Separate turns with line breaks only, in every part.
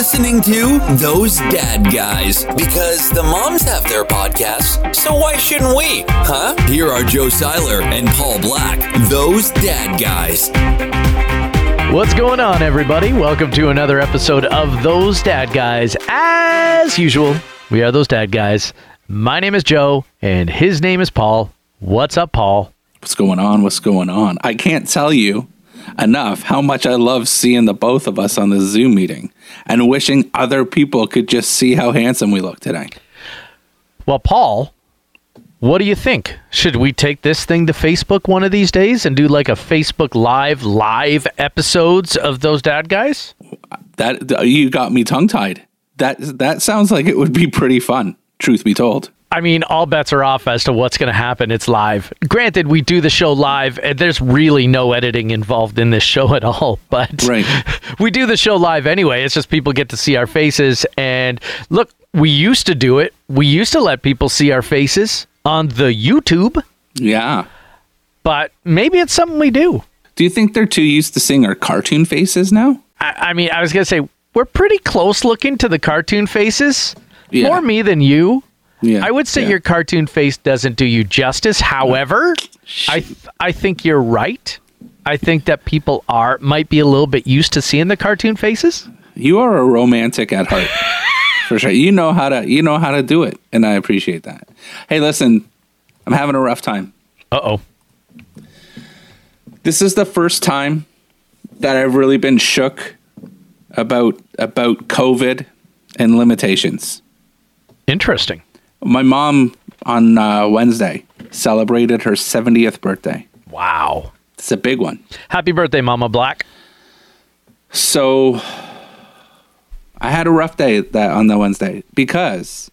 listening to Those Dad Guys because the moms have their podcasts, so why shouldn't we? Huh? Here are Joe Seiler and Paul Black, Those Dad Guys.
What's going on, everybody? Welcome to another episode of Those Dad Guys. As usual, we are Those Dad Guys. My name is Joe, and his name is Paul. What's up, Paul?
What's going on? What's going on? I can't tell you enough how much I love seeing the both of us on the Zoom meeting and wishing other people could just see how handsome we look today.
Well, Paul, what do you think? Should we take this thing to Facebook one of these days and do like a Facebook Live live episodes of those dad guys?
That you got me tongue tied. That that sounds like it would be pretty fun. Truth be told.
I mean, all bets are off as to what's going to happen. It's live. Granted, we do the show live, and there's really no editing involved in this show at all. But
Right.
we do the show live anyway. It's just people get to see our faces. And look, we used to do it. We used to let people see our faces on the YouTube,
Yeah.
but maybe it's something we do.
Do you think they're too used to seeing our cartoon faces now?
I, I mean, I was going to say, we're pretty close looking to the cartoon faces.
Yeah.
More me than you.
Yeah.
I would say
yeah.
your cartoon face doesn't do you justice. However, I th- I think you're right. I think that people are might be a little bit used to seeing the cartoon faces.
you are a romantic at heart. For sure. You know how to you know how to do it, and I appreciate that. Hey, listen, I'm having a rough time.
Uh oh.
this is the first time that I've really been shook about about COVID and limitations.
Interesting.
My mom on uh, Wednesday celebrated her 70th birthday.
Wow.
It's a big one.
Happy birthday, Mama Black.
So I had a rough day that on the Wednesday because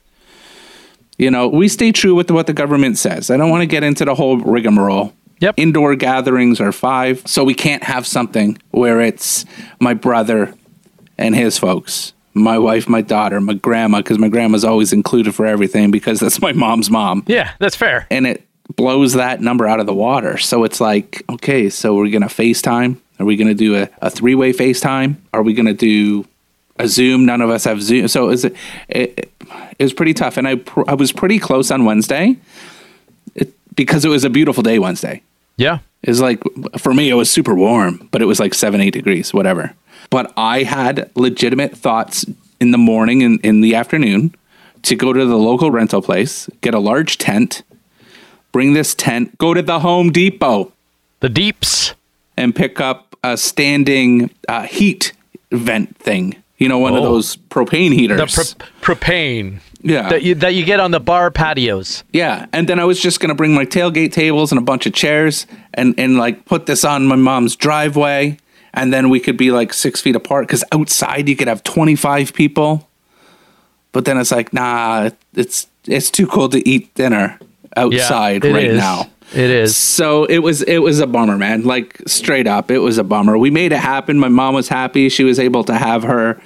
you know, we stay true with what the government says. I don't want to get into the whole rigmarole.
Yep.
Indoor gatherings are five, so we can't have something where it's my brother and his folks, my wife, my daughter, my grandma, because my grandma's always included for everything because that's my mom's mom
Yeah, that's fair.
and it blows that number out of the water. So it's like, okay, so we're gonna FaceTime. Are we gonna do a, a three way FaceTime? Are we gonna do a Zoom? None of us have Zoom, so is it, it, it was pretty tough. And I pr- I was pretty close on Wednesday, it, because it was a beautiful day Wednesday.
Yeah.
It's like for me, it was super warm, but it was like seven, eight degrees, whatever. But I had legitimate thoughts in the morning and in the afternoon to go to the local rental place, get a large tent, bring this tent, go to the Home Depot
The deeps.
and pick up a standing uh, heat vent thing. You know, one of
Oh.
those propane heaters.
The pro- propane.
Yeah.
That you that you get on the bar patios.
Yeah, and then I was just gonna bring my tailgate tables and a bunch of chairs and and like put this on my mom's driveway, and then we could be like six feet apart because outside you could have twenty five people, but then it's like nah, it's it's too cold to eat dinner outside
it
right
is.
now.
It is.
So it was it was a bummer, man. Like straight up, it was a bummer. We made it happen. My mom was happy. She was able to have her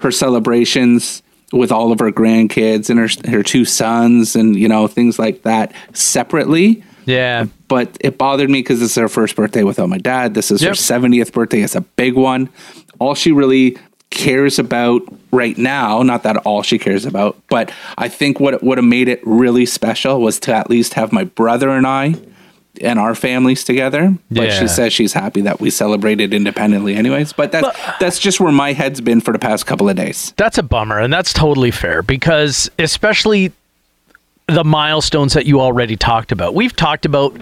her celebrations with all of her grandkids and her her two sons and you know things like that separately.
Yeah.
But it bothered me because it's her first birthday without my dad. This is her seventieth birthday. It's a big one. All she really cares about right now, not that all she cares about, but I think what would have made it really special was to at least have my brother and I and our families together. But
Yeah.
she says she's happy that we celebrated independently anyways. But that's that's just where my head's been for the past couple of days.
That's a bummer, and that's totally fair because, especially the milestones that you already talked about. We've talked about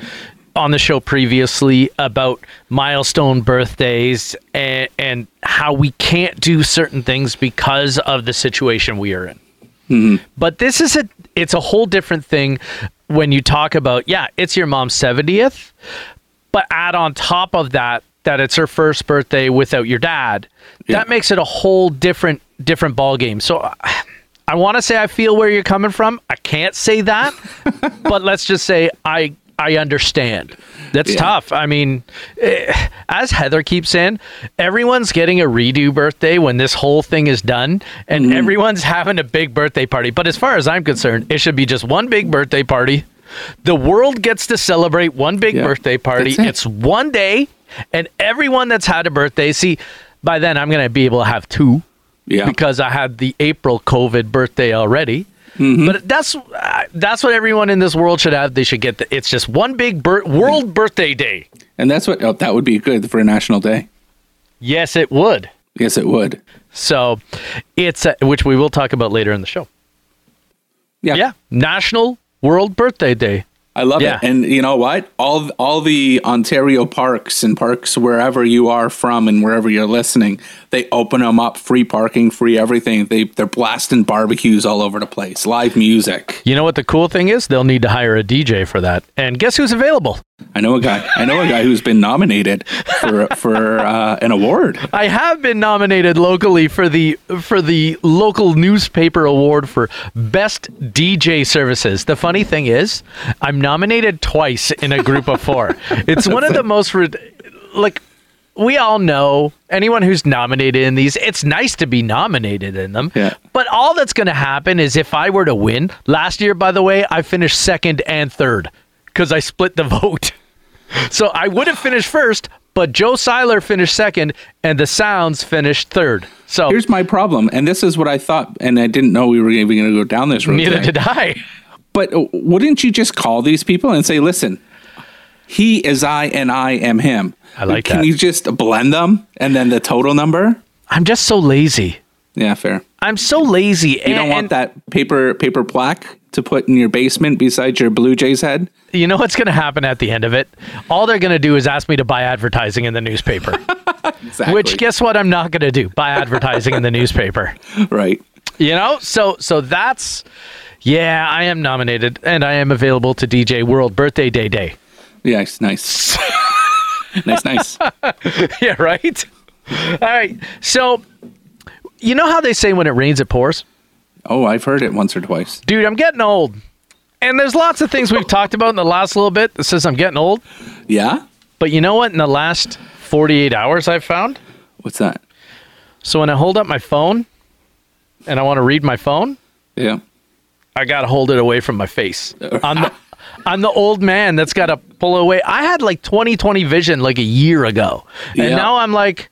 on the show previously about milestone birthdays and, and how we can't do certain things because of the situation we are in. Mm-hmm. But this is a it's a whole different thing when you talk about yeah, it's your mom's 70th, but add on top of that that it's her first birthday without your dad. That makes it a whole different different ball game. So I- want to say I feel where you're coming from. I can't say that, but let's just say I I understand. That's
Yeah.
tough. I mean, eh, as Heather keeps saying, everyone's getting a redo birthday when this whole thing is done, and
Mm-hmm.
everyone's having a big birthday party. But as far as I'm concerned, it should be just one big birthday party. The world gets to celebrate one big
Yeah,
birthday party.
it.
It's one day, and everyone that's had a birthday. See, by then I'm gonna be able to have two
Yeah.
because I had the April COVID birthday already.
Mm-hmm.
But that's uh, that's what everyone in this world should have. They should get the, it's just one big bir- world birthday day.
And that's what oh, that would be good for a national day.
Yes, it would.
Yes, it would.
So it's uh, which we will talk about later in the show.
Yeah.
Yeah, National World Birthday Day.
I love
Yeah.
it. And you know what? All all the Ontario parks and parks wherever you are from and wherever you're listening, they open them up free parking, free everything. They they're blasting barbecues all over the place, live music.
You know what the cool thing is? They'll need to hire a DJ for that. And guess who's available?
I know a guy. I know a guy who's been nominated for for uh, an award.
I have been nominated locally for the for the local newspaper award for best DJ services. The funny thing is, I'm nominated twice in a group of four. It's one of the most like we all know anyone who's nominated in these, it's nice to be nominated in them.
Yeah.
But all that's going to happen is if I were to win, last year, by the way, I finished second and third because I split the vote. So I would have finished first, but Joe Seiler finished second and the Sounds finished third. So
Here's my problem, and this is what I thought, and I didn't know we were even going to go down this road.
neither
today.
did I.
But wouldn't you just call these people and say, "Listen, he is I, and I am him."
I like
Can
that.
you just blend them and then the total number?
I'm just so lazy.
Yeah, fair.
I'm so lazy.
You don't want that paper paper plaque to put in your basement beside your Blue Jays head.
You know what's going to happen at the end of it? All they're going to do is ask me to buy advertising in the newspaper.
Exactly.
Which guess what I'm not going to do? Buy advertising in the newspaper.
right?
You know? So so that's yeah, I am nominated and I am available to DJ World Birthday Day Day.
Yes, nice, nice, nice.
yeah, right? All right. So you know how they say when it rains it pours?
Oh, I've heard it once or twice.
Dude, I'm getting old. And there's lots of things we've talked about in the last little bit that says I'm getting old.
Yeah.
But you know what? In the last 48 hours, I've found.
What's that?
So when I hold up my phone and I want to read my phone,
Yeah.
I got to hold it away from my face. I'm the, I'm the old man that's got to pull away. I had like 20/20 vision like a year ago. And
Yeah.
now I'm like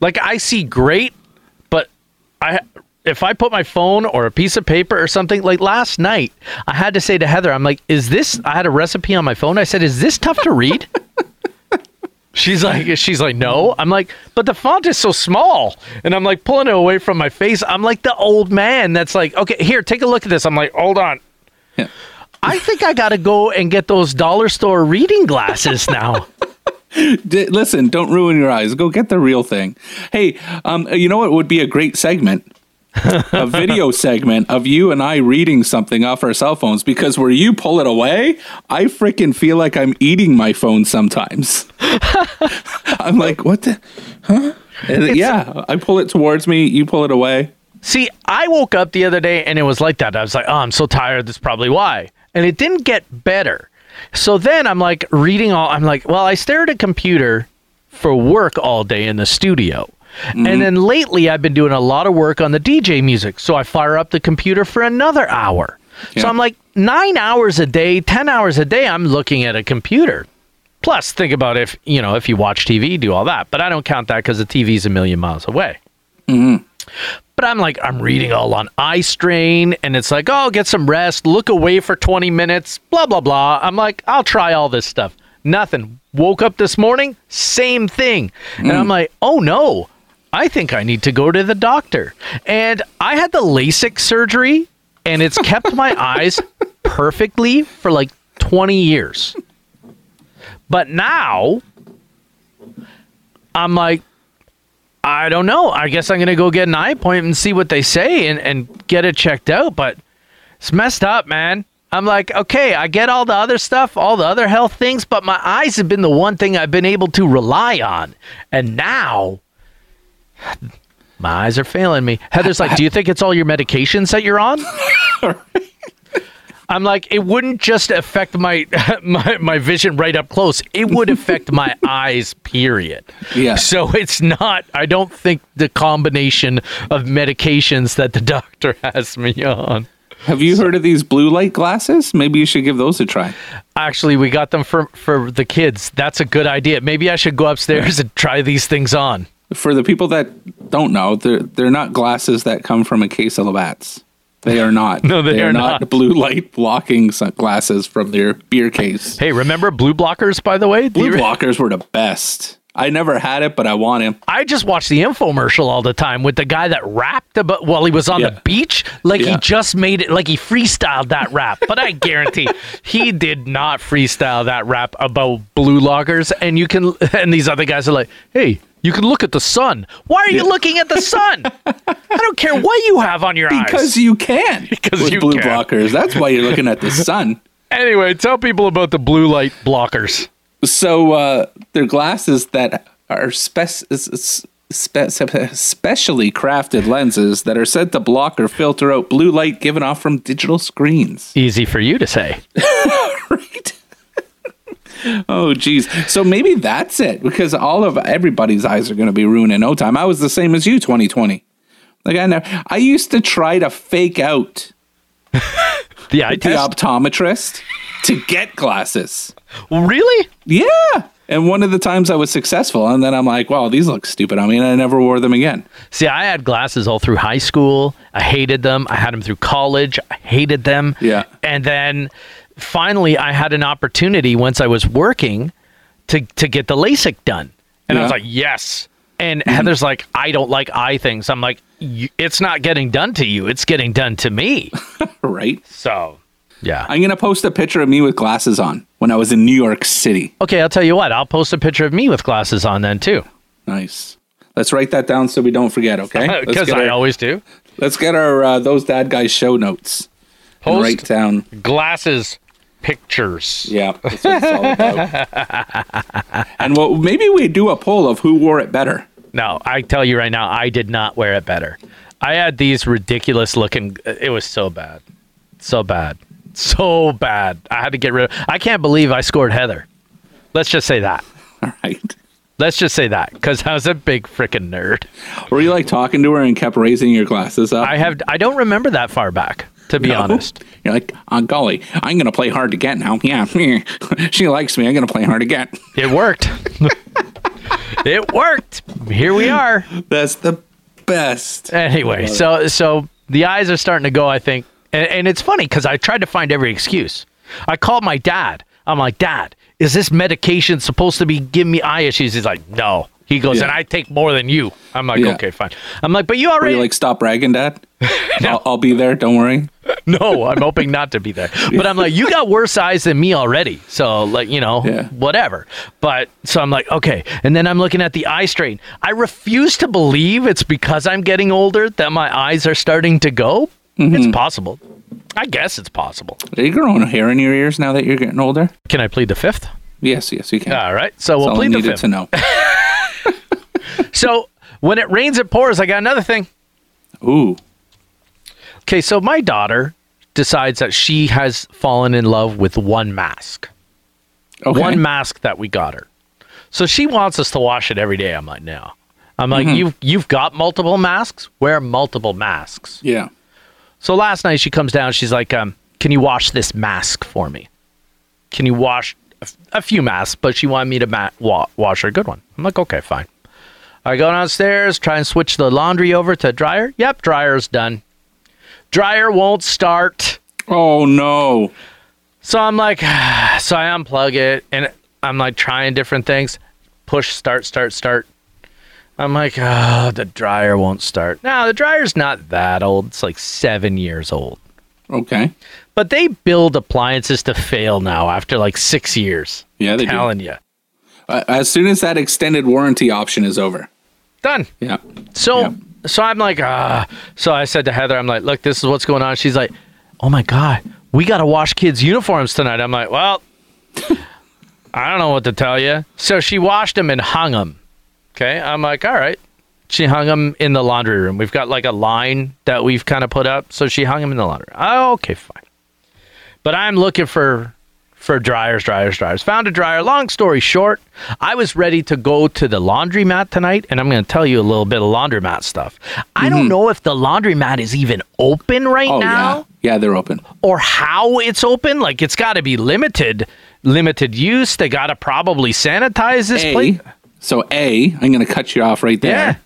like I see great, I if I put my phone or a piece of paper or something like last night, I had to say to Heather, I'm like, "Is this I had a recipe on my phone. I said, "Is this tough to read?" She's like, she's like, no. I'm like, but the font is so small, and I'm like pulling it away from my face. I'm like the old man that's like, okay, here, take a look at this. I'm like, hold on.
Yeah.
I think I got to go and get those dollar store reading glasses now.
D- listen, don't ruin your eyes. Go get the real thing. Hey, um, you know what would be a great segment? a video segment of you and I reading something off our cell phones because where you pull it away, I freaking feel like I'm eating my phone sometimes. I'm like, what the? Huh? Yeah, I pull it towards me, you pull it away.
See, I woke up the other day and it was like that. I was like, oh, I'm so tired. That's probably why. And it didn't get better. So then I'm like reading all, I'm like, well, I stare at a computer for work all day in the studio. And mm-hmm. then lately I've been doing a lot of work on the DJ music. So I fire up the computer for another hour.
Yeah.
So I'm like, nine hours a day, 10 hours a day, I'm looking at a computer. Plus, think about if, you know, if you watch TV, do all that. But I don't count that because the TV's a million miles away. Mm-hmm. But I'm like, I'm reading all on eye strain, and it's like, oh, get some rest, look away for 20 minutes, blah, blah, blah. I'm like, I'll try all this stuff. Nothing. Woke up this morning, same thing. And I'm mm. like, oh no, I think I need to go to the doctor. And I had the LASIK surgery, and it's kept my eyes perfectly for like 20 years. But now, I'm like, I don't know. I guess I'm gonna go get an eye appointment and see what they say and, and get it checked out. But it's messed up, man. I'm like, okay, I get all the other stuff, all the other health things, but my eyes have been the one thing I've been able to rely on. And now my eyes are failing me. Heather's like, Do you think it's all your medications that you're on? I'm like, it wouldn't just affect my, my my vision right up close. It would affect my eyes, period.
Yeah.
So it's not. I don't think the combination of medications that the doctor has me on.
Have you heard of these blue light glasses? Maybe you should give those a try.
Actually, we got them for for the kids. That's a good idea. Maybe I should go upstairs and try these things on.
For the people that don't know, they're they're not glasses that come from a case of Labatt's. They are not.
No, they are
not,
not.
blue light blocking sun- glasses from their beer case.
Hey, remember blue blockers, by the way?
Blue
re-
blockers were the best. I never had it, but I want him.
I just watch the infomercial all the time with the guy that rapped about while he was on
Yeah.
the beach. Like he just made it, like he freestyled that rap. But I guarantee he did not freestyle that rap about blue blockers. And you can, and these other guys are like, hey, you can look at the sun. Why are you
Yeah.
looking at the sun? I don't care what you have on your
Because
eyes.
Because you can.
Because
with
you
blue
can.
blockers. That's why you're looking at the sun.
Anyway, tell people about the blue light blockers.
So uh, they're glasses that are spec- s- spe- spe- specially crafted lenses that are said to block or filter out blue light given off from digital screens.
Easy for you to say.
Right? Oh, geez. So maybe that's it because all of everybody's eyes are going to be ruined in no time. I was the same as you, 2020. Like I never, I used to try to fake out
The eye
the
test?
optometrist to get glasses.
really?
Yeah. And one of the times I was successful, and then I'm like, wow, these look stupid. I mean, I never wore them again.
See, I had glasses all through high school. I hated them. I had them through college. I hated them.
Yeah.
And then finally, I had an opportunity once I was working to to get the LASIK done, and I was
Mm-hmm.
like, yes. And Heather's like, I don't like eye things. I'm like, it's not getting done to you. It's getting done to me.
Right.
So, yeah.
I'm going to post a picture of me with glasses on when I was in New York City.
Okay, I'll tell you what. I'll post a picture of me with glasses on then too,
Nice. Let's write that down so we don't forget, okay?
Because I
our,
always do.
let's get our uh, those dad guys show notes.
Post
write down.
glasses pictures.
Yeah, what it's all about. and well, maybe we do a poll of who wore it better.
No, I tell you right now, I did not wear it better. I had these ridiculous looking. It was so bad, so bad, so bad. I had to get rid of. I can't believe I scored Heather. Let's just say that.
All right.
Let's just say that because I was a big freaking nerd.
Were you like talking to her and kept raising your glasses up?
I have. I don't remember that far back, to be
No?
honest.
You're like, on golly, I'm going to play hard to get now. Yeah, she likes me. I'm going to play hard to get.
It worked. it worked. Here we are.
That's the best.
Anyway, so so the eyes are starting to go. I think, and, and it's funny because I tried to find every excuse. I called my dad. I'm like, Dad, is this medication supposed to be giving me eye issues? He's like, No. He goes,
Yeah.
and I take more than you. I'm like,
Yeah.
okay, fine. I'm like, but you
Were
already
you like, stop bragging, Dad? I'll, I'll be there. Don't worry.
no. I'm hoping not to be there. But I'm like, you got worse eyes than me already. So like, you know,
Yeah.
whatever. But so I'm like, okay. And then I'm looking at the eye strain. I refuse to believe it's because I'm getting older that my eyes are starting to go.
Mm-hmm.
It's possible. I guess it's possible.
Are you growing hair in your ears now that you're getting older?
Can I plead the fifth?
Yes, yes, you can.
All right. So we'll
That's all I
plead the
needed
fifth.
to know.
So when it rains, it pours. I got another thing.
Ooh.
Okay, so my daughter decides that she has fallen in love with one mask.
Okay.
One mask that we got her. So she wants us to wash it every day. I'm like, no. I'm like,
Mm-hmm.
you've you've got multiple masks. Wear multiple masks.
yeah.
So last night she comes down. She's like, um, "Can you wash this mask for me? Can you wash a, f- a few masks?" But she wanted me to ma- wa- wash her a good one. I'm like, "Okay, fine." I go downstairs, try and switch the laundry over to dryer. Yep, dryer's done. Dryer won't start.
Oh no.
So I'm like, so I unplug it and I'm like trying different things. Push start, start, start. I'm like, oh, the dryer won't start. Now the dryer's not that old. It's like seven years old.
Okay.
But they build appliances to fail now after like six years.
Yeah, they do.
telling you.
Uh, as soon as that extended warranty option is over.
Done.
Yeah.
So
Yeah.
So I'm like, ah. So I said to Heather, I'm like, look, this is what's going on. She's like, oh my god, we got to wash kids' uniforms tonight. I'm like, well, I don't know what to tell you. So she washed them and hung them. Okay, I'm like, all right. She hung them in the laundry room. We've got like a line that we've kind of put up, so she hung them in the laundry. Oh, okay, fine. But I'm looking for for dryers, dryers, dryers. Found a dryer. Long story short, I was ready to go to the laundromat tonight, and I'm going to tell you a little bit of laundromat stuff. I don't mm-hmm. know if the laundromat is even open right
Oh
now
yeah. Yeah, they're open.
or how it's open. Like it's got to be limited, limited use. They got to probably sanitize this
A.
place.
So A, I'm going to cut you off right there.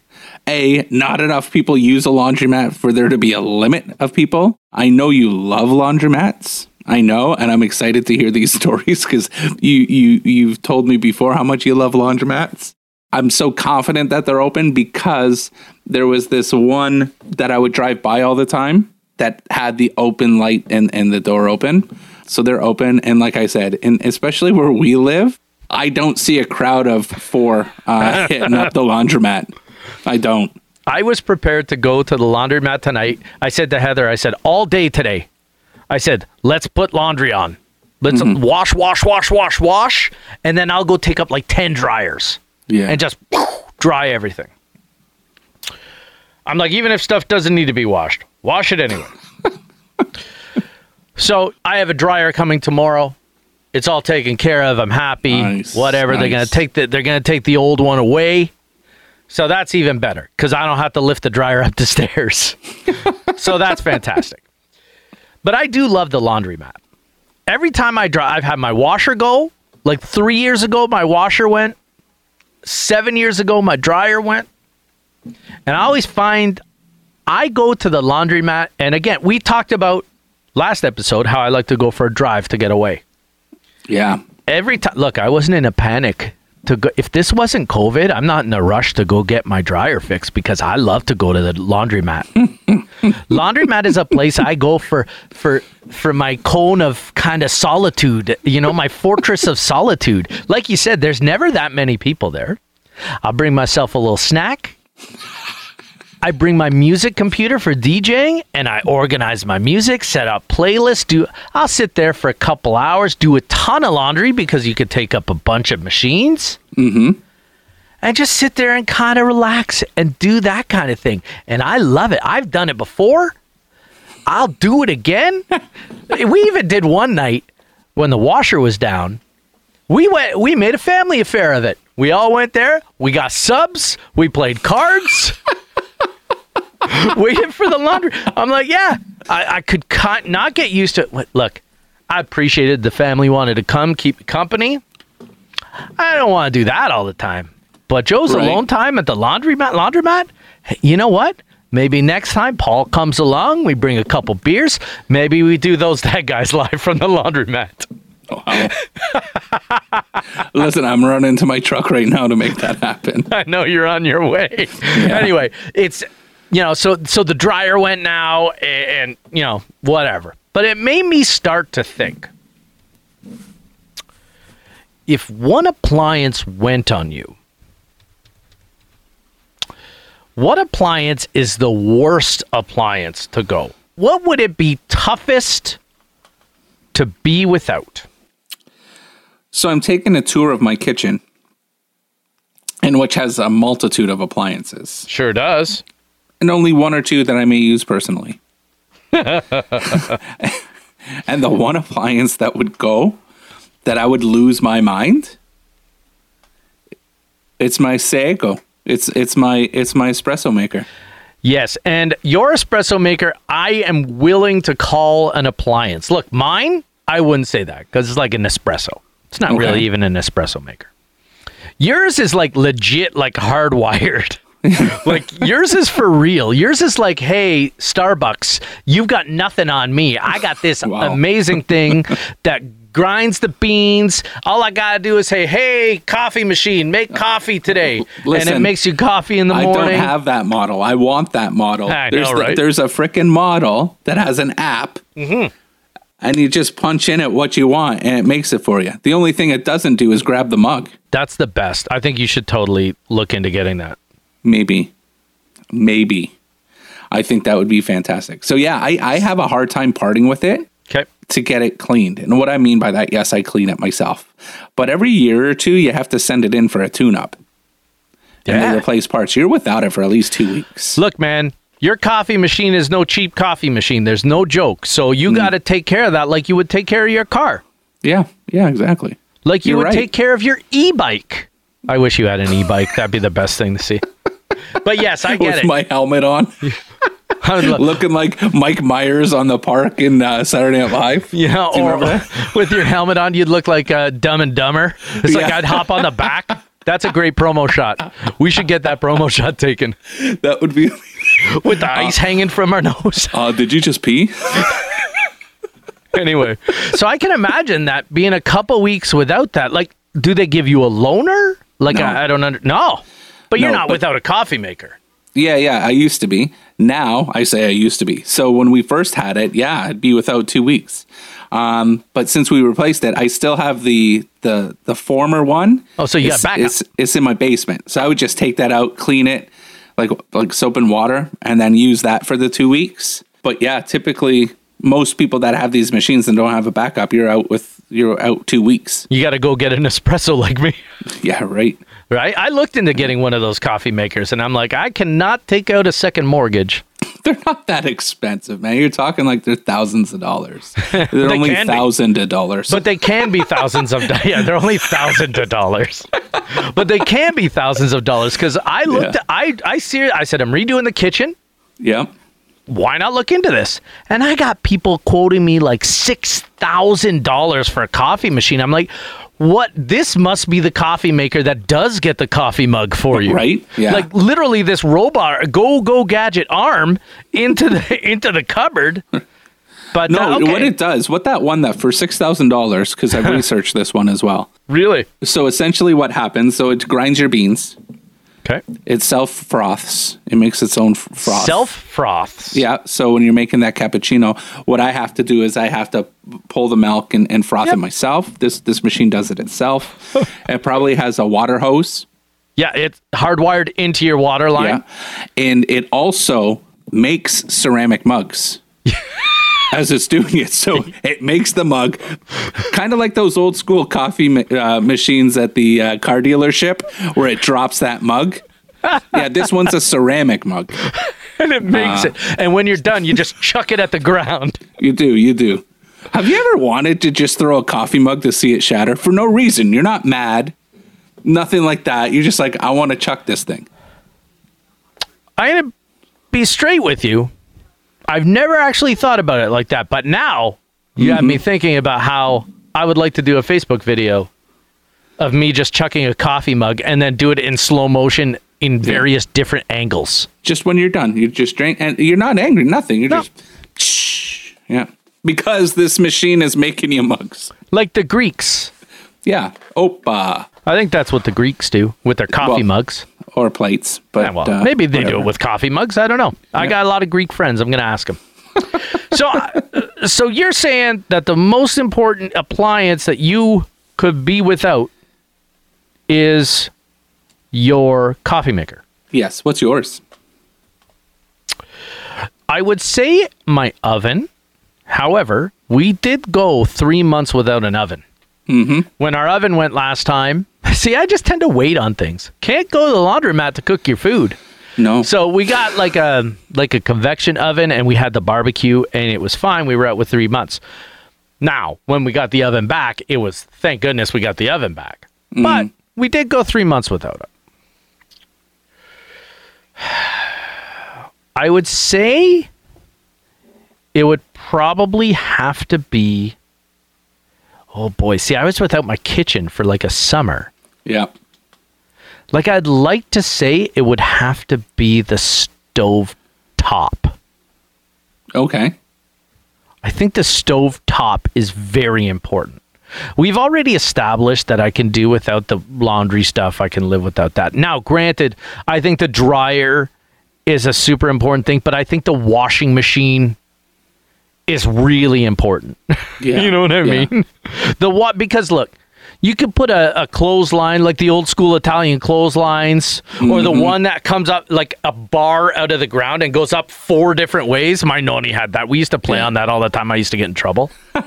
A, not enough people use a laundromat for there to be a limit of people. I know you love laundromats. I know, and I'm excited to hear these stories because you you you've told me before how much you love laundromats. I'm so confident that they're open because there was this one that I would drive by all the time that had the open light and, and the door open. So they're open. And like I said, and especially where we live, I don't see a crowd of four uh, hitting up the laundromat. I don't.
I was prepared to go to the laundromat tonight. I said to Heather, I said, all day today, I said, let's put laundry on. Let's mm-hmm. wash, wash, wash, wash, wash. And then I'll go take up like 10 dryers
Yeah.
and just dry everything. I'm like, even if stuff doesn't need to be washed, wash it anyway. so I have a dryer coming tomorrow. It's all taken care of. I'm happy.
Nice,
Whatever. They're gonna take the they're gonna take the old one away. So that's even better because I don't have to lift the dryer up the stairs. so that's fantastic. But I do love the laundromat. Every time I drive, I've had my washer go. Like three years ago, my washer went. Seven years ago, my dryer went. And I always find I go to the laundromat. And again, we talked about last episode how I like to go for a drive to get away.
yeah.
Every time, look, I wasn't in a panic to go. If this wasn't COVID, I'm not in a rush to go get my dryer fixed because I love to go to the laundromat. laundromat is a place I go for for for my cone of kind of solitude. You know, my fortress of solitude. Like you said, there's never that many people there. I'll bring myself a little snack. I bring my music computer for DJing and I organize my music, set up playlists, do I'll sit there for a couple hours, do a ton of laundry because you could take up a bunch of machines. Mm-hmm. And just sit there and kind of relax and do that kind of thing. And I love it. I've done it before. I'll do it again. we even did one night when the washer was down. We went we made a family affair of it. We all went there, we got subs, we played cards. waiting for the laundry. I'm like, yeah, I, I could con- not get used to it. Look, I appreciated the family wanted to come keep company. I don't want to do that all the time. But Joe's
Right.
alone time at the laundromat. Laundromat. You know what? Maybe next time Paul comes along, we bring a couple beers. Maybe we do those dead guys live from the laundromat.
Oh, Listen, I'm running to my truck right now to make that happen.
I know you're on your way. Anyway, it's you know, so so the dryer went now and, and you know, whatever. But it made me start to think. If one appliance went on you, what appliance is the worst appliance to go? What would it be toughest to be without?
So I'm taking a tour of my kitchen, and which has a multitude of appliances,
Sure does.
And only one or two that I may use personally. and the one appliance that would go, that I would lose my mind, it's my Saeco. It's it's my it's my espresso maker.
Yes, and your espresso maker, I am willing to call an appliance. Look, mine, I wouldn't say that because it's like an espresso. It's not really even an espresso maker. Yours is like legit, like hardwired. like yours is for real. Yours is like, hey, Starbucks, you've got nothing on me. I got this
Wow.
amazing thing that grinds the beans. All I gotta do is say, hey, coffee machine, make coffee today, and it makes you coffee in the morning.
I don't have that model. I want that model.
I
there's
know,
the-
right?
there's a freaking model that has an app,
Mm-hmm.
and you just punch in it what you want, and it makes it for you. The only thing it doesn't do is grab the mug.
That's the best. I think you should totally look into getting that.
Maybe, maybe. I think that would be fantastic. So yeah, I, I have a hard time parting with it
Okay.
to get it cleaned. And what I mean by that, yes, I clean it myself, but every year or two, you have to send it in for a tune-up. And
Yeah.
they replace parts. You're without it for at least two weeks.
Look, man, your coffee machine is no cheap coffee machine. There's no joke. So you
Mm.
got to take care of that like you would take care of your car.
Yeah, yeah, exactly.
Like you
You're
would
right.
take care of your e-bike. I wish you had an e-bike. That'd be the best thing to see. But yes, I get
With
it.
my helmet on. Looking like Mike Myers on the park in uh, Saturday Night Live.
yeah,
you
or with your helmet on, you'd look like uh, Dumb and Dumber. It's like I'd hop on the back. That's a great promo shot. We should get that promo shot taken
That would be.
with the ice hanging from our nose.
Uh, did you just pee?
anyway, so I can imagine that being a couple weeks without that. Like, do they give you a loaner? Like,
No.
I, I don't under. No, but you're
No,
not
but-
without a coffee maker.
Yeah, yeah, I used to be. Now I say I used to be. So when we first had it, yeah, I'd be without two weeks. Um, but since we replaced it, I still have the the the former one.
Oh, so you got
it's,
backup.
It's it's in my basement. So I would just take that out, clean it, like like soap and water, and then use that for the two weeks. But yeah, typically most people that have these machines and don't have a backup, you're out with you're out two weeks.
You got to go get an espresso like me.
Yeah, right.
Right? I looked into getting one of those coffee makers and I'm like, I cannot take out a second mortgage.
They're not that expensive, man. You're talking like they're thousands of dollars. They're only
can
thousand of dollars.
But they can be thousands of dollars. yeah, they're only thousands of dollars. But they can be thousands of dollars because I looked
Yeah.
I I see I said I'm redoing the kitchen.
yeah.
Why not look into this? And I got people quoting me like six thousand dollars for a coffee machine. I'm like, what? This must be the coffee maker that does get the coffee mug for you,
Right? Yeah.
Like literally, this robot go go gadget arm into the into the cupboard. But
No,
uh, okay.
what it does, what that one that for six thousand dollars, because I've researched this one as well.
really
So essentially, what happens? So it grinds your beans.
Okay.
It self froths. It makes its own froth.
Self froths.
Yeah. So when you're making that cappuccino, what I have to do is I have to pull the milk and, and froth
Yep.
it myself. This this machine does it itself. it probably has a water hose.
Yeah, it's hardwired into your water line.
Yeah. And it also makes ceramic mugs. As it's doing it, so it makes the mug, kind of like those old school coffee ma- uh, machines at the uh, car dealership, where it drops that mug. Yeah, this one's a ceramic mug.
and it makes
Uh.
it. And when you're done, you just chuck it at the ground.
You do, you do. Have you ever wanted to just throw a coffee mug to see it shatter for no reason? You're not mad, nothing like that. You're just like, I want to chuck this thing.
I'm gonna be straight with you. I've never actually thought about it like that, but now you have
Mm-hmm.
me thinking about how I would like to do a Facebook video of me just chucking a coffee mug and then do it in slow motion in various different angles.
Just when you're done, you just drink, and you're not angry, nothing. You're
No.
just, shh, yeah, because this machine is making you mugs.
Like the Greeks.
Yeah, opa
I think that's what the Greeks do with their coffee
Well,
mugs.
Or plates, but
Yeah, well,
uh,
maybe they do it with coffee mugs. I don't know. I got a lot of Greek friends. I'm going to ask them. so, uh, so you're saying that the most important appliance that you could be without is your coffee maker.
Yes. What's yours?
I would say my oven. However, we did go three months without an oven. Mm-hmm. When our oven went last time, see, I just tend to wait on things. Can't go to the laundromat to cook your food.
No.
So we got like a like a convection oven, and we had the barbecue, and it was fine. We were out with three months. Now, when we got the oven back, it was thank goodness we got the oven back. Mm-hmm. But we did go three months without it. I would say it would probably have to be. Oh boy, see, I was without my kitchen for like a summer.
Yeah.
Like I'd like to say it would have to be the stove top.
Okay.
I think the stove top is very important. We've already established that I can do without the laundry stuff. I can live without that. Now, granted, I think the dryer is a super important thing, but I think the washing machine is really important.
Yeah.
you know what I
Yeah.
mean? The what? Because look, you could put a, a clothesline like the old school Italian clotheslines, or the mm-hmm. one that comes up like a bar out of the ground and goes up four different ways. My noni had that. We used to play
Yeah.
on that all the time. I used to get in trouble.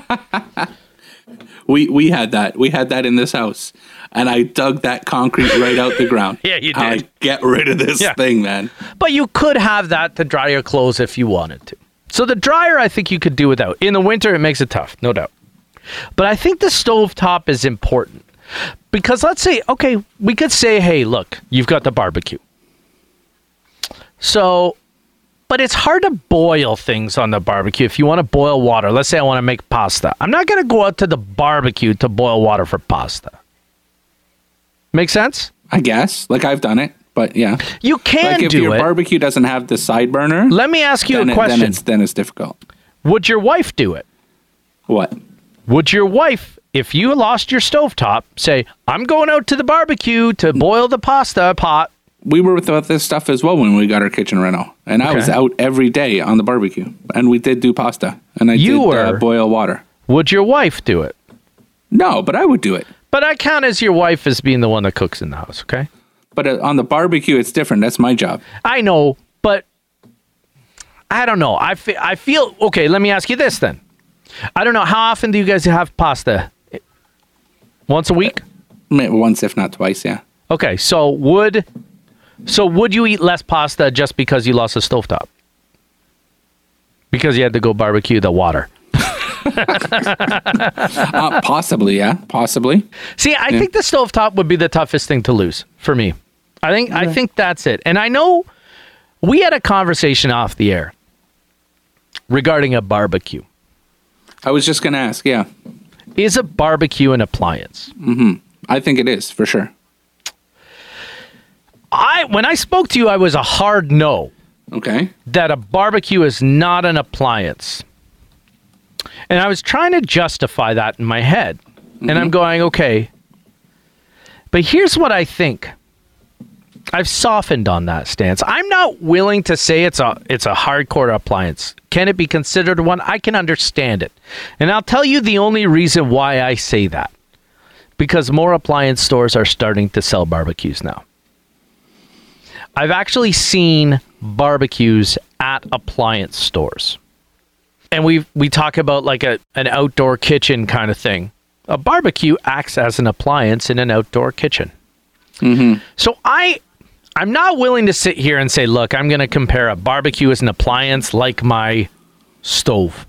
We we had that. We had that in this house, and I dug that concrete right out the ground.
Yeah, you did.
like, get rid of this
Yeah.
thing, man.
But you could have that to dry your clothes if you wanted to. So the dryer, I think you could do without. In the winter, it makes it tough, no doubt. But I think the stove top is important because let's say, okay, we could say, hey, look, you've got the barbecue. So, but it's hard to boil things on the barbecue. If you want to boil water, let's say I want to make pasta, I'm not going to go out to the barbecue to boil water for pasta. Make sense?
I guess. Like I've done it, but yeah.
You can
Like if
do
your
it.
barbecue doesn't have the side burner,
Let me ask you a
it-
question.
then it's then it's difficult.
Would your wife do it?
What?
Would your wife, if you lost your stovetop, say, I'm going out to the barbecue to boil the pasta pot?
We were with this stuff as well when we got our kitchen rental, and I was out every day on the barbecue, and we did do pasta, and I
You
did
were-
uh, boil water.
Would your wife do it?
No, but I would do it.
But I count as your wife as being the one that cooks in the house, okay?
But uh, on the barbecue, it's different. That's my job.
I know, but I don't know. I, fe- I feel okay. Let me ask you this then. I don't know. How often do you guys have pasta? Once a week?
Once, if not twice, yeah.
Okay, so would so would you eat less pasta just because you lost a stovetop? Because you had to go barbecue the water.
Uh, possibly, yeah, possibly.
See, I think the stovetop would be the toughest thing to lose for me. I think I think that's it. And I know we had a conversation off the air regarding a barbecue.
I was just gonna ask. Yeah,
Is a barbecue an appliance? Mm-hmm.
I think it is for sure.
I when I spoke to you, I was a hard no
Okay.
that a barbecue is not an appliance. And I was trying to justify that in my head. And I'm mm-hmm. going, okay. But here's what I think. I've softened on that stance. I'm not willing to say it's a it's a hardcore appliance. Can it be considered one? I can understand it. And I'll tell you the only reason why I say that. Because more appliance stores are starting to sell barbecues now. I've actually seen barbecues at appliance stores. And we we talk about like a an outdoor kitchen kind of thing. A barbecue acts as an appliance in an outdoor kitchen. Mm-hmm. So I I'm not willing to sit here and say, look, I'm going to compare a barbecue as an appliance like my stove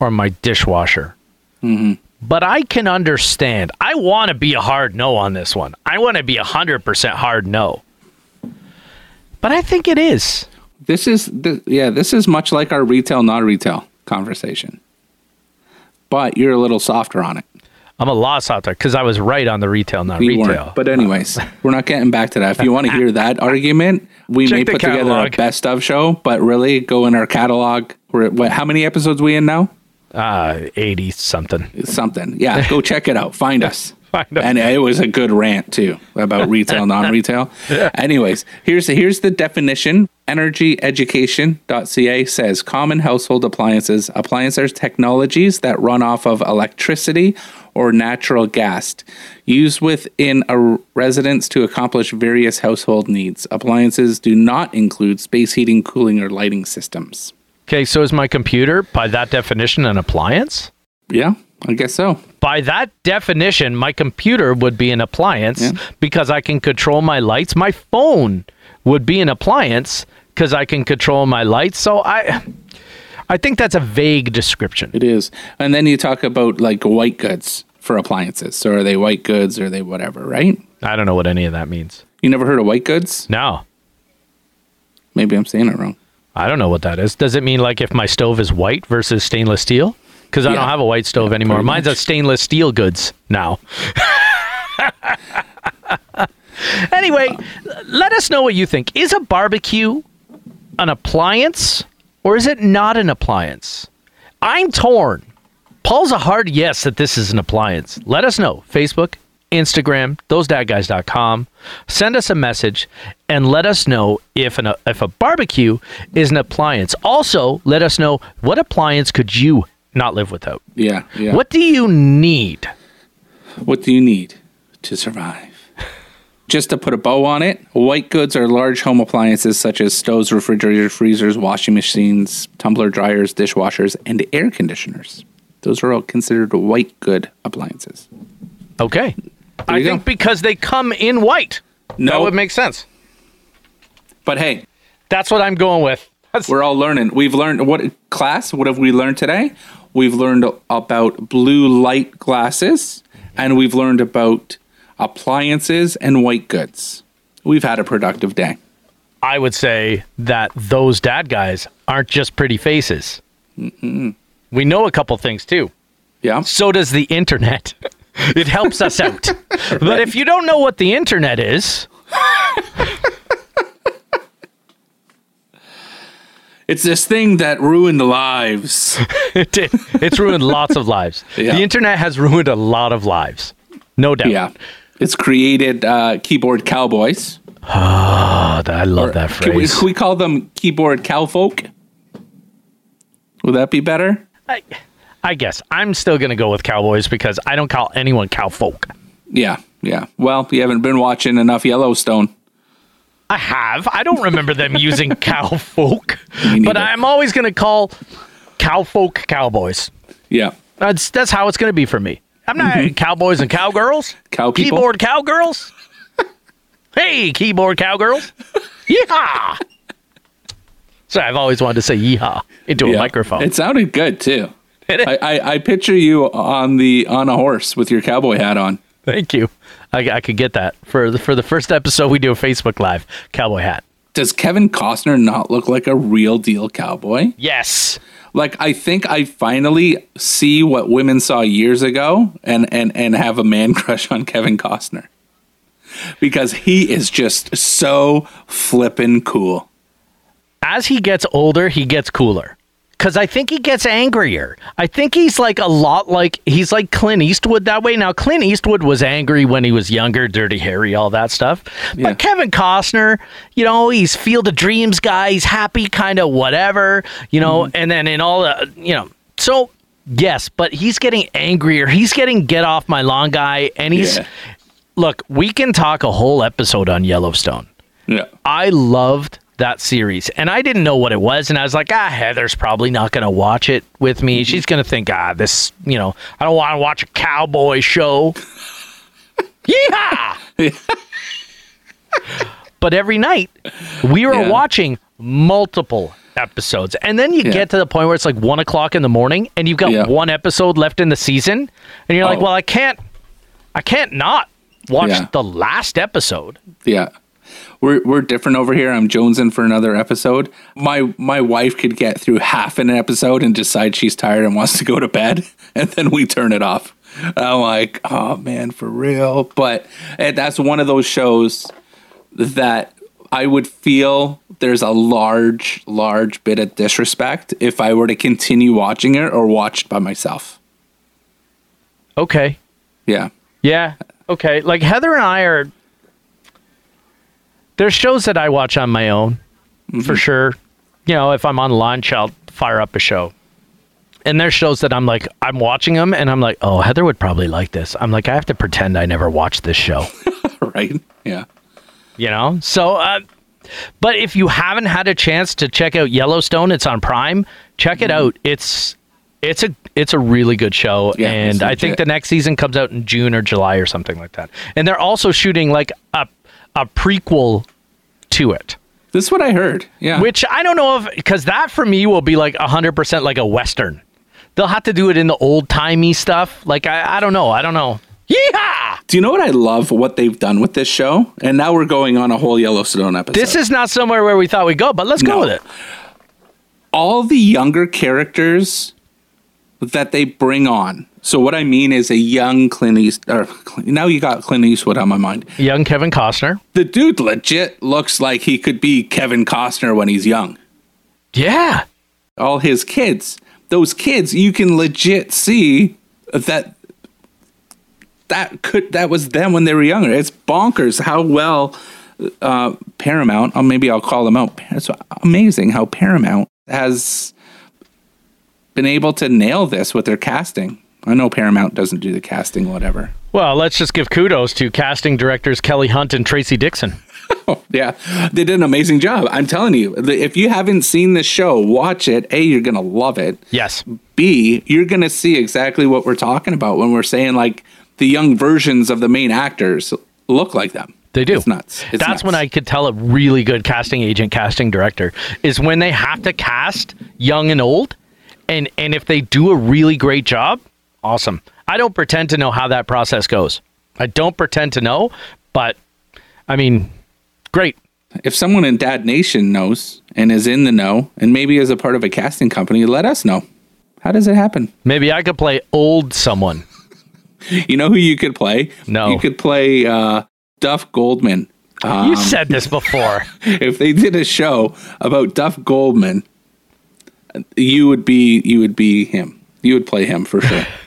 or my dishwasher. Mm-hmm. But I can understand. I want to be a hard no on this one. I want to be a 100% hard no. But I think it is.
This is th- yeah. This is much like our retail, not retail conversation. But you're a little softer on it.
I'm a loss out there because I was right on the retail, not
You
retail.
weren't. But anyways, we're not getting back to that. If you want to hear that argument, we
Check
may put together a best of show. But really, go in our catalog. We're at, what? How many episodes we in now?
uh, 80 something.
Something. Yeah, go check it out. Find us.
Find us.
And it was a good rant too about retail, non-retail. yeah. Anyways, here's here's the definition. Energyeducation.ca says common household appliances. Appliances are technologies that run off of electricity or natural gas, used within a residence to accomplish various household needs. Appliances do not include space heating, cooling, or lighting systems.
Okay, so is my computer, by that definition, an appliance?
Yeah, I guess so.
By that definition, my computer would be an appliance
Yeah.
because I can control my lights. My phone would be an appliance because I can control my lights. So I I think that's a vague description.
It is. And then you talk about like white goods for appliances. So are they white goods or are they whatever, right?
I don't know what any of that means.
You never heard of white goods?
No.
Maybe I'm saying it wrong.
I don't know what that is. Does it mean like if my stove is white versus stainless steel? Because I
Yeah.
don't have a white stove anymore.
pretty
Mine's a stainless steel goods now. anyway, let us know what you think. Is a barbecue an appliance or is it not an appliance? I'm torn. Paul's a hard yes that this is an appliance. Let us know. Facebook, Instagram, thosedadguys.com. Send us a message and let us know if an if a barbecue is an appliance. Also, let us know what appliance could you not live without.
Yeah. Yeah.
What do you need?
What do you need to survive? Just to put a bow on it, white goods are large home appliances such as stoves, refrigerators, freezers, washing machines, tumbler dryers, dishwashers, and air conditioners. Those are all considered white good appliances.
Okay. I
you
think because they come in white. That
No.
would make sense.
But hey,
That's what I'm going with. That's,
we're all learning. We've learned what class? What have we learned today? We've learned about blue light glasses and we've learned about appliances and white goods. We've had a productive day.
I would say that those dad guys aren't just pretty faces. We know a couple things too.
Yeah.
So does the internet. It helps us out. But if you don't know what the internet is,
It's this thing that ruined lives.
it, did. it's ruined lots of lives.
Yeah.
The internet has ruined a lot of lives. No doubt.
Yeah. It's created uh, keyboard cowboys.
Oh, I love that
Can we,
phrase.
can we call them keyboard cowfolk? Would that be better?
I, I guess I'm still going to go with cowboys because I don't call anyone cowfolk.
Yeah, yeah. Well, you haven't been watching enough Yellowstone.
I have. I don't remember them using cowfolk, but. I'm always going to call cowfolk cowboys.
Yeah.
That's that's how it's going to be for me. I'm not cowboys and cowgirls.
Cow people?
Keyboard cowgirls. hey, keyboard cowgirls. Yeehaw. So I've always wanted to say yeehaw into a microphone.
It sounded good too.
It-
I, I, I picture you on the on a horse with your cowboy hat on.
Thank you. I, I could get that for the for the first episode we do a Facebook Live cowboy hat.
Does Kevin Costner not look like a real deal cowboy?
Yes.
Like I think I finally see what women saw years ago and and and have a man crush on Kevin Costner. Because he is just so flippin' cool.
As he gets older, he gets cooler. Cause I think he gets angrier. I think he's like a lot like he's like Clint Eastwood that way. Now Clint Eastwood was angry when he was younger, Dirty Harry, all that stuff.
Yeah.
But Kevin Costner, you know, he's Field of Dreams guy. He's happy, kind of whatever, you know. Mm-hmm. And then in all the, you know, so yes, but he's getting angrier. He's getting get off my lawn guy, and he's
Yeah.
look. We can talk a whole episode on Yellowstone.
Yeah.
I loved that series and I didn't know what it was and I was like ah Heather's probably not going to watch it with me she's going to think ah this you know I don't want to watch a cowboy show yeah but every night we were
Yeah.
watching multiple episodes and then you
Yeah.
get to the point where it's like one o'clock in the morning and you've got
Yeah.
one episode left in the season and you're like
Oh.
well I can't I can't not watch the last episode
Yeah. We're we're different over here. I'm jonesing for another episode. My my wife could get through half an episode and decide she's tired and wants to go to bed, and then we turn it off. I'm like, oh man, for real. But and that's one of those shows that I would feel there's a large, large bit of disrespect if I were to continue watching it or watched by myself.
okay
Yeah.
Yeah. Okay. Like Heather and I are. There's shows that I watch on my own, for sure. You know, if I'm on lunch, I'll fire up a show. And there's shows that I'm like, I'm watching them, and I'm like, oh, Heather would probably like this. I'm like, I have to pretend I never watched this show.
right. Yeah.
you know so uh, but if you haven't had a chance to check out yellowstone it's on prime check it out it's it's a it's a really good show
Yeah,
and i think the next season comes out in june or july or something like that and they're also shooting like a a prequel to it
This is what I heard. Yeah.
which i don't know if because that for me will be like 100% like a western they'll have to do it in the old timey stuff like i i don't know i don't know Yeehaw!
Do you know what I love? What they've done with this show, and now we're going on a whole Yellowstone episode.
This is not somewhere where we thought we'd go, but let's go with it.
all the younger characters that they bring on. So what I mean is a young Clint Eastwood. Now you got Clint Eastwood on my mind.
Young Kevin Costner.
The dude legit looks like he could be Kevin Costner when he's young.
Yeah.
All his kids, those kids, you can legit see that that could that was them when they were younger. It's bonkers how well uh, Paramount, or maybe I'll call them out. It's amazing how Paramount has been able to nail this with their casting. I know Paramount doesn't do the casting, whatever.
Well, let's just give kudos to casting directors Kelly Hunt and Tracy Dixon.
Oh, yeah, they did an amazing job. I'm telling you, if you haven't seen this show, watch it. A, you're gonna love it.
Yes.
B, you're gonna see exactly what we're talking about when we're saying like the young versions of the main actors look like them.
They do.
It's nuts. It's
That's
nuts.
when I could tell a really good casting agent, casting director, is when they have to cast young and old, and and if they do a really great job, awesome. I don't pretend to know how that process goes. I don't pretend to know, but I mean, great.
If someone in Dad Nation knows and is in the know, and maybe is a part of a casting company, let us know. How does it happen?
Maybe I could play old someone.
You know who you could play?
No.
You could play uh, Duff Goldman. Um,
you said this before.
if they did a show about Duff Goldman, you would be you would be him. You would play him for sure.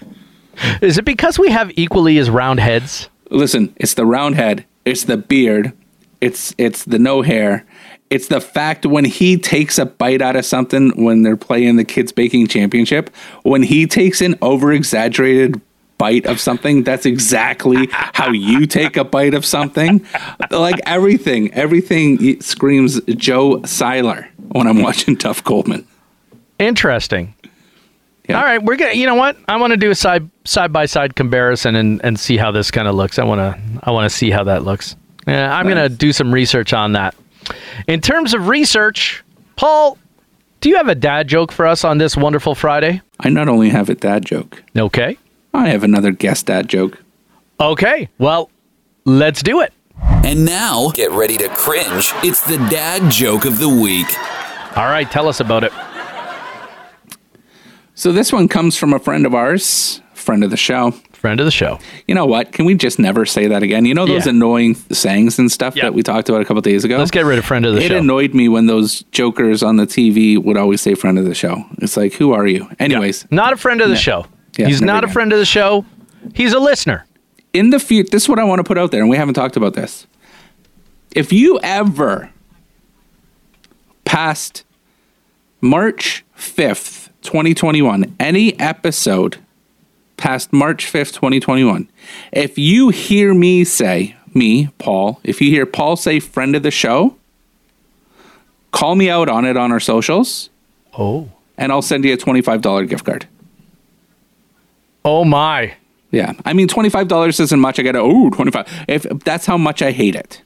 Is it because we have equally as round heads?
Listen, it's the round head, it's the beard, it's it's the no hair, it's the fact when he takes a bite out of something when they're playing the kids baking championship, when he takes an over exaggerated bite of something, that's exactly how you take a bite of something. Like everything, everything screams Joe Seiler when I'm watching Duff Goldman.
Interesting.
Yeah.
All right, we're gonna. You know what? I want to do a side side by side comparison and and see how this kind of looks. I want to I want to see how that looks. Yeah, I'm gonna do some research on that. In terms of research, Paul, do you have a dad joke for us on this wonderful Friday?
I not only have a dad joke,
Okay.
I have another guest dad joke.
Okay. Well, let's do it.
And now, get ready to cringe. It's the dad joke of the week.
All right, tell us about it.
So this one comes from a friend of ours, friend of the show.
Friend of the show.
You know what? Can we just never say that again? You know those
Yeah.
annoying sayings and stuff
Yeah.
that we talked about a couple days ago?
Let's get rid of friend of the
it
show.
It annoyed me when those jokers on the TV would always say friend of the show. It's like, who are you? Anyways,
Not a friend of the show. He's not a friend of the show. He's a listener.
in the future, this is what I want to put out there, and we haven't talked about this. If you ever passed March 5th, 2021, any episode past March 5th, 2021, if you hear me say, me, Paul, if you hear Paul say friend of the show, call me out on it on our socials,
Oh.
and I'll send you a $25 gift card.
Oh my.
Yeah. I mean, $25 isn't much. I got to, oh, 25. If that's how much I hate it.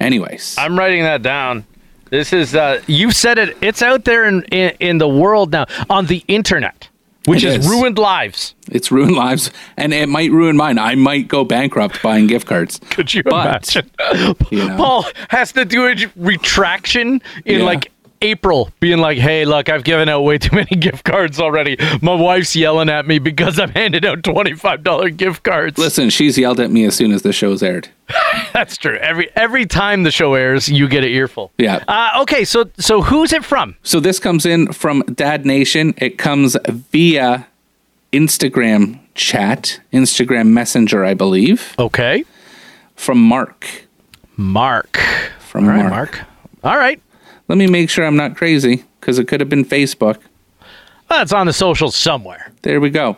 Anyways.
I'm writing that down. This is uh you said it it's out there in, in in the world now on the internet which
It
has
is.
ruined lives.
It's ruined lives, and it might ruin mine. I might go bankrupt buying gift cards.
Could you
But,
imagine?
you know.
Paul has to do a retraction in
Yeah.
like April, being like, "Hey, look, I've given out way too many gift cards already. My wife's yelling at me because I've handed out twenty-five dollar gift cards."
Listen, she's yelled at me as soon as the show's aired.
That's true. Every every time the show airs, you get an earful.
Yeah.
Uh, okay, so so who's it from?
So this comes in from Dad Nation. It comes via Instagram chat, Instagram Messenger, I believe,
Okay,
from Mark.
Mark.
From
All right,
Mark.
Mark. All right.
Let me make sure I'm not crazy because it could have been Facebook.
That's on the socials somewhere.
There we go.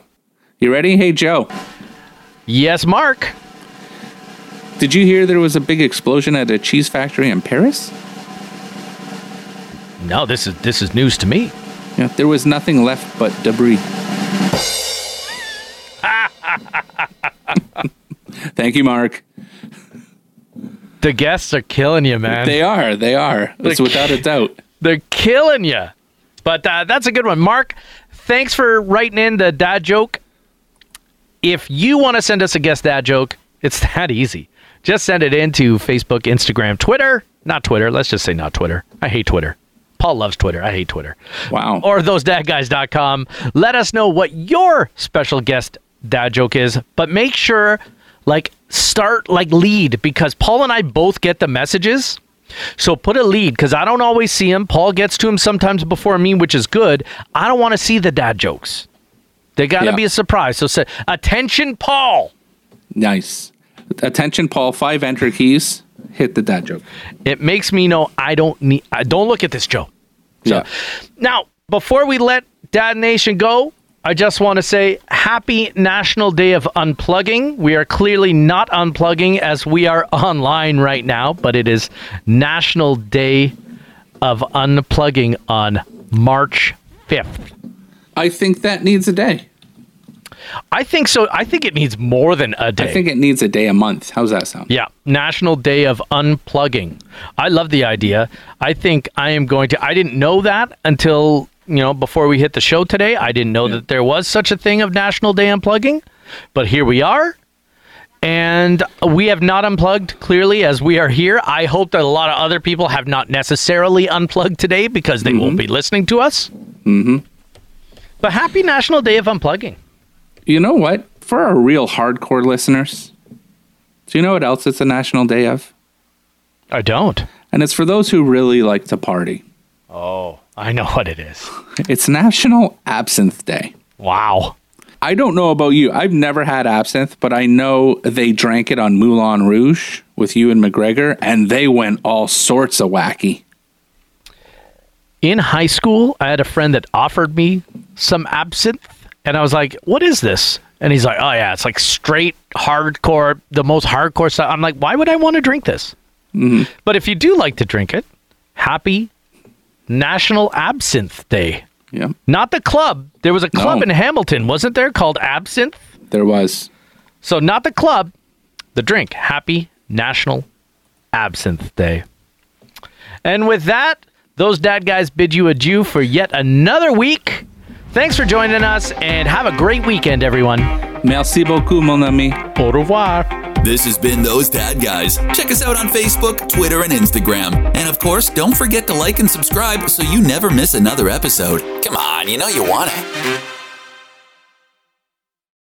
You ready? Hey, Joe.
Yes, Mark.
Did you hear there was a big explosion at a cheese factory in Paris?
No, this is this is news to me.
Yeah, there was nothing left but debris. Thank you, Mark.
The guests are killing you, man.
They are. They are. It's without a doubt.
They're killing you. But uh, that's a good one. Mark, thanks for writing in the dad joke. If you want to send us a guest dad joke, it's that easy. Just send it in to Facebook, Instagram, Twitter. Not Twitter. Let's just say not Twitter. I hate Twitter. Paul loves Twitter. I hate Twitter.
Wow.
Or thosedadguys.com. Let us know what your special guest dad joke is, but make sure like start like lead because Paul and I both get the messages. So put a lead because I don't always see him. Paul gets to him sometimes before me, which is good. I don't want to see the dad jokes. They got to
Yeah.
be a surprise. So say, attention, Paul.
nice. Attention, Paul. Five enter keys. Hit the dad joke.
It makes me know I don't need. I don't look at this, Joe. So,
Yeah.
Now, before we let Dad Nation go, I just want to say happy National Day of Unplugging. We are clearly not unplugging as we are online right now, but it is National Day of Unplugging on March 5th.
I think that needs a day.
I think so. I think it needs more than a day.
I think it needs a day a month. How's that sound?
Yeah, National Day of Unplugging. I love the idea. I think I am going to. I didn't know that until you know before we hit the show today. I didn't know that there was such a thing of National Day Unplugging, but here we are. And we have not unplugged clearly as we are here. I hope that a lot of other people have not necessarily unplugged today because they won't be listening to us. Mm-hmm. But happy National Day of Unplugging.
You know what? For our real hardcore listeners, do you know what else it's a national day of?
I don't.
And it's for those who really like to party.
Oh, I know what it is.
It's National Absinthe Day.
Wow.
I don't know about you. I've never had absinthe, but I know they drank it on Moulin Rouge with Ewan McGregor, and they went all sorts of wacky.
In high school, I had a friend that offered me some absinthe, and I was like, "What is this?" And he's like, "Oh yeah, it's like straight hardcore, the most hardcore stuff." I'm like, "Why would I want to drink this?" Mm-hmm. But if you do like to drink it, happy National Absinthe Day.
Yeah,
Not the club. There was a club
No.
in Hamilton, wasn't there, called Absinthe?
there was.
So not the club, the drink. Happy National Absinthe Day. And with that, those dad guys bid you adieu for yet another week. Thanks for joining us and have a great weekend, everyone.
Merci beaucoup, mon ami.
Au revoir.
This has been Those Dad Guys. Check us out on Facebook, Twitter, and Instagram. And of course, don't forget to like and subscribe so you never miss another episode. Come on, you know you want it.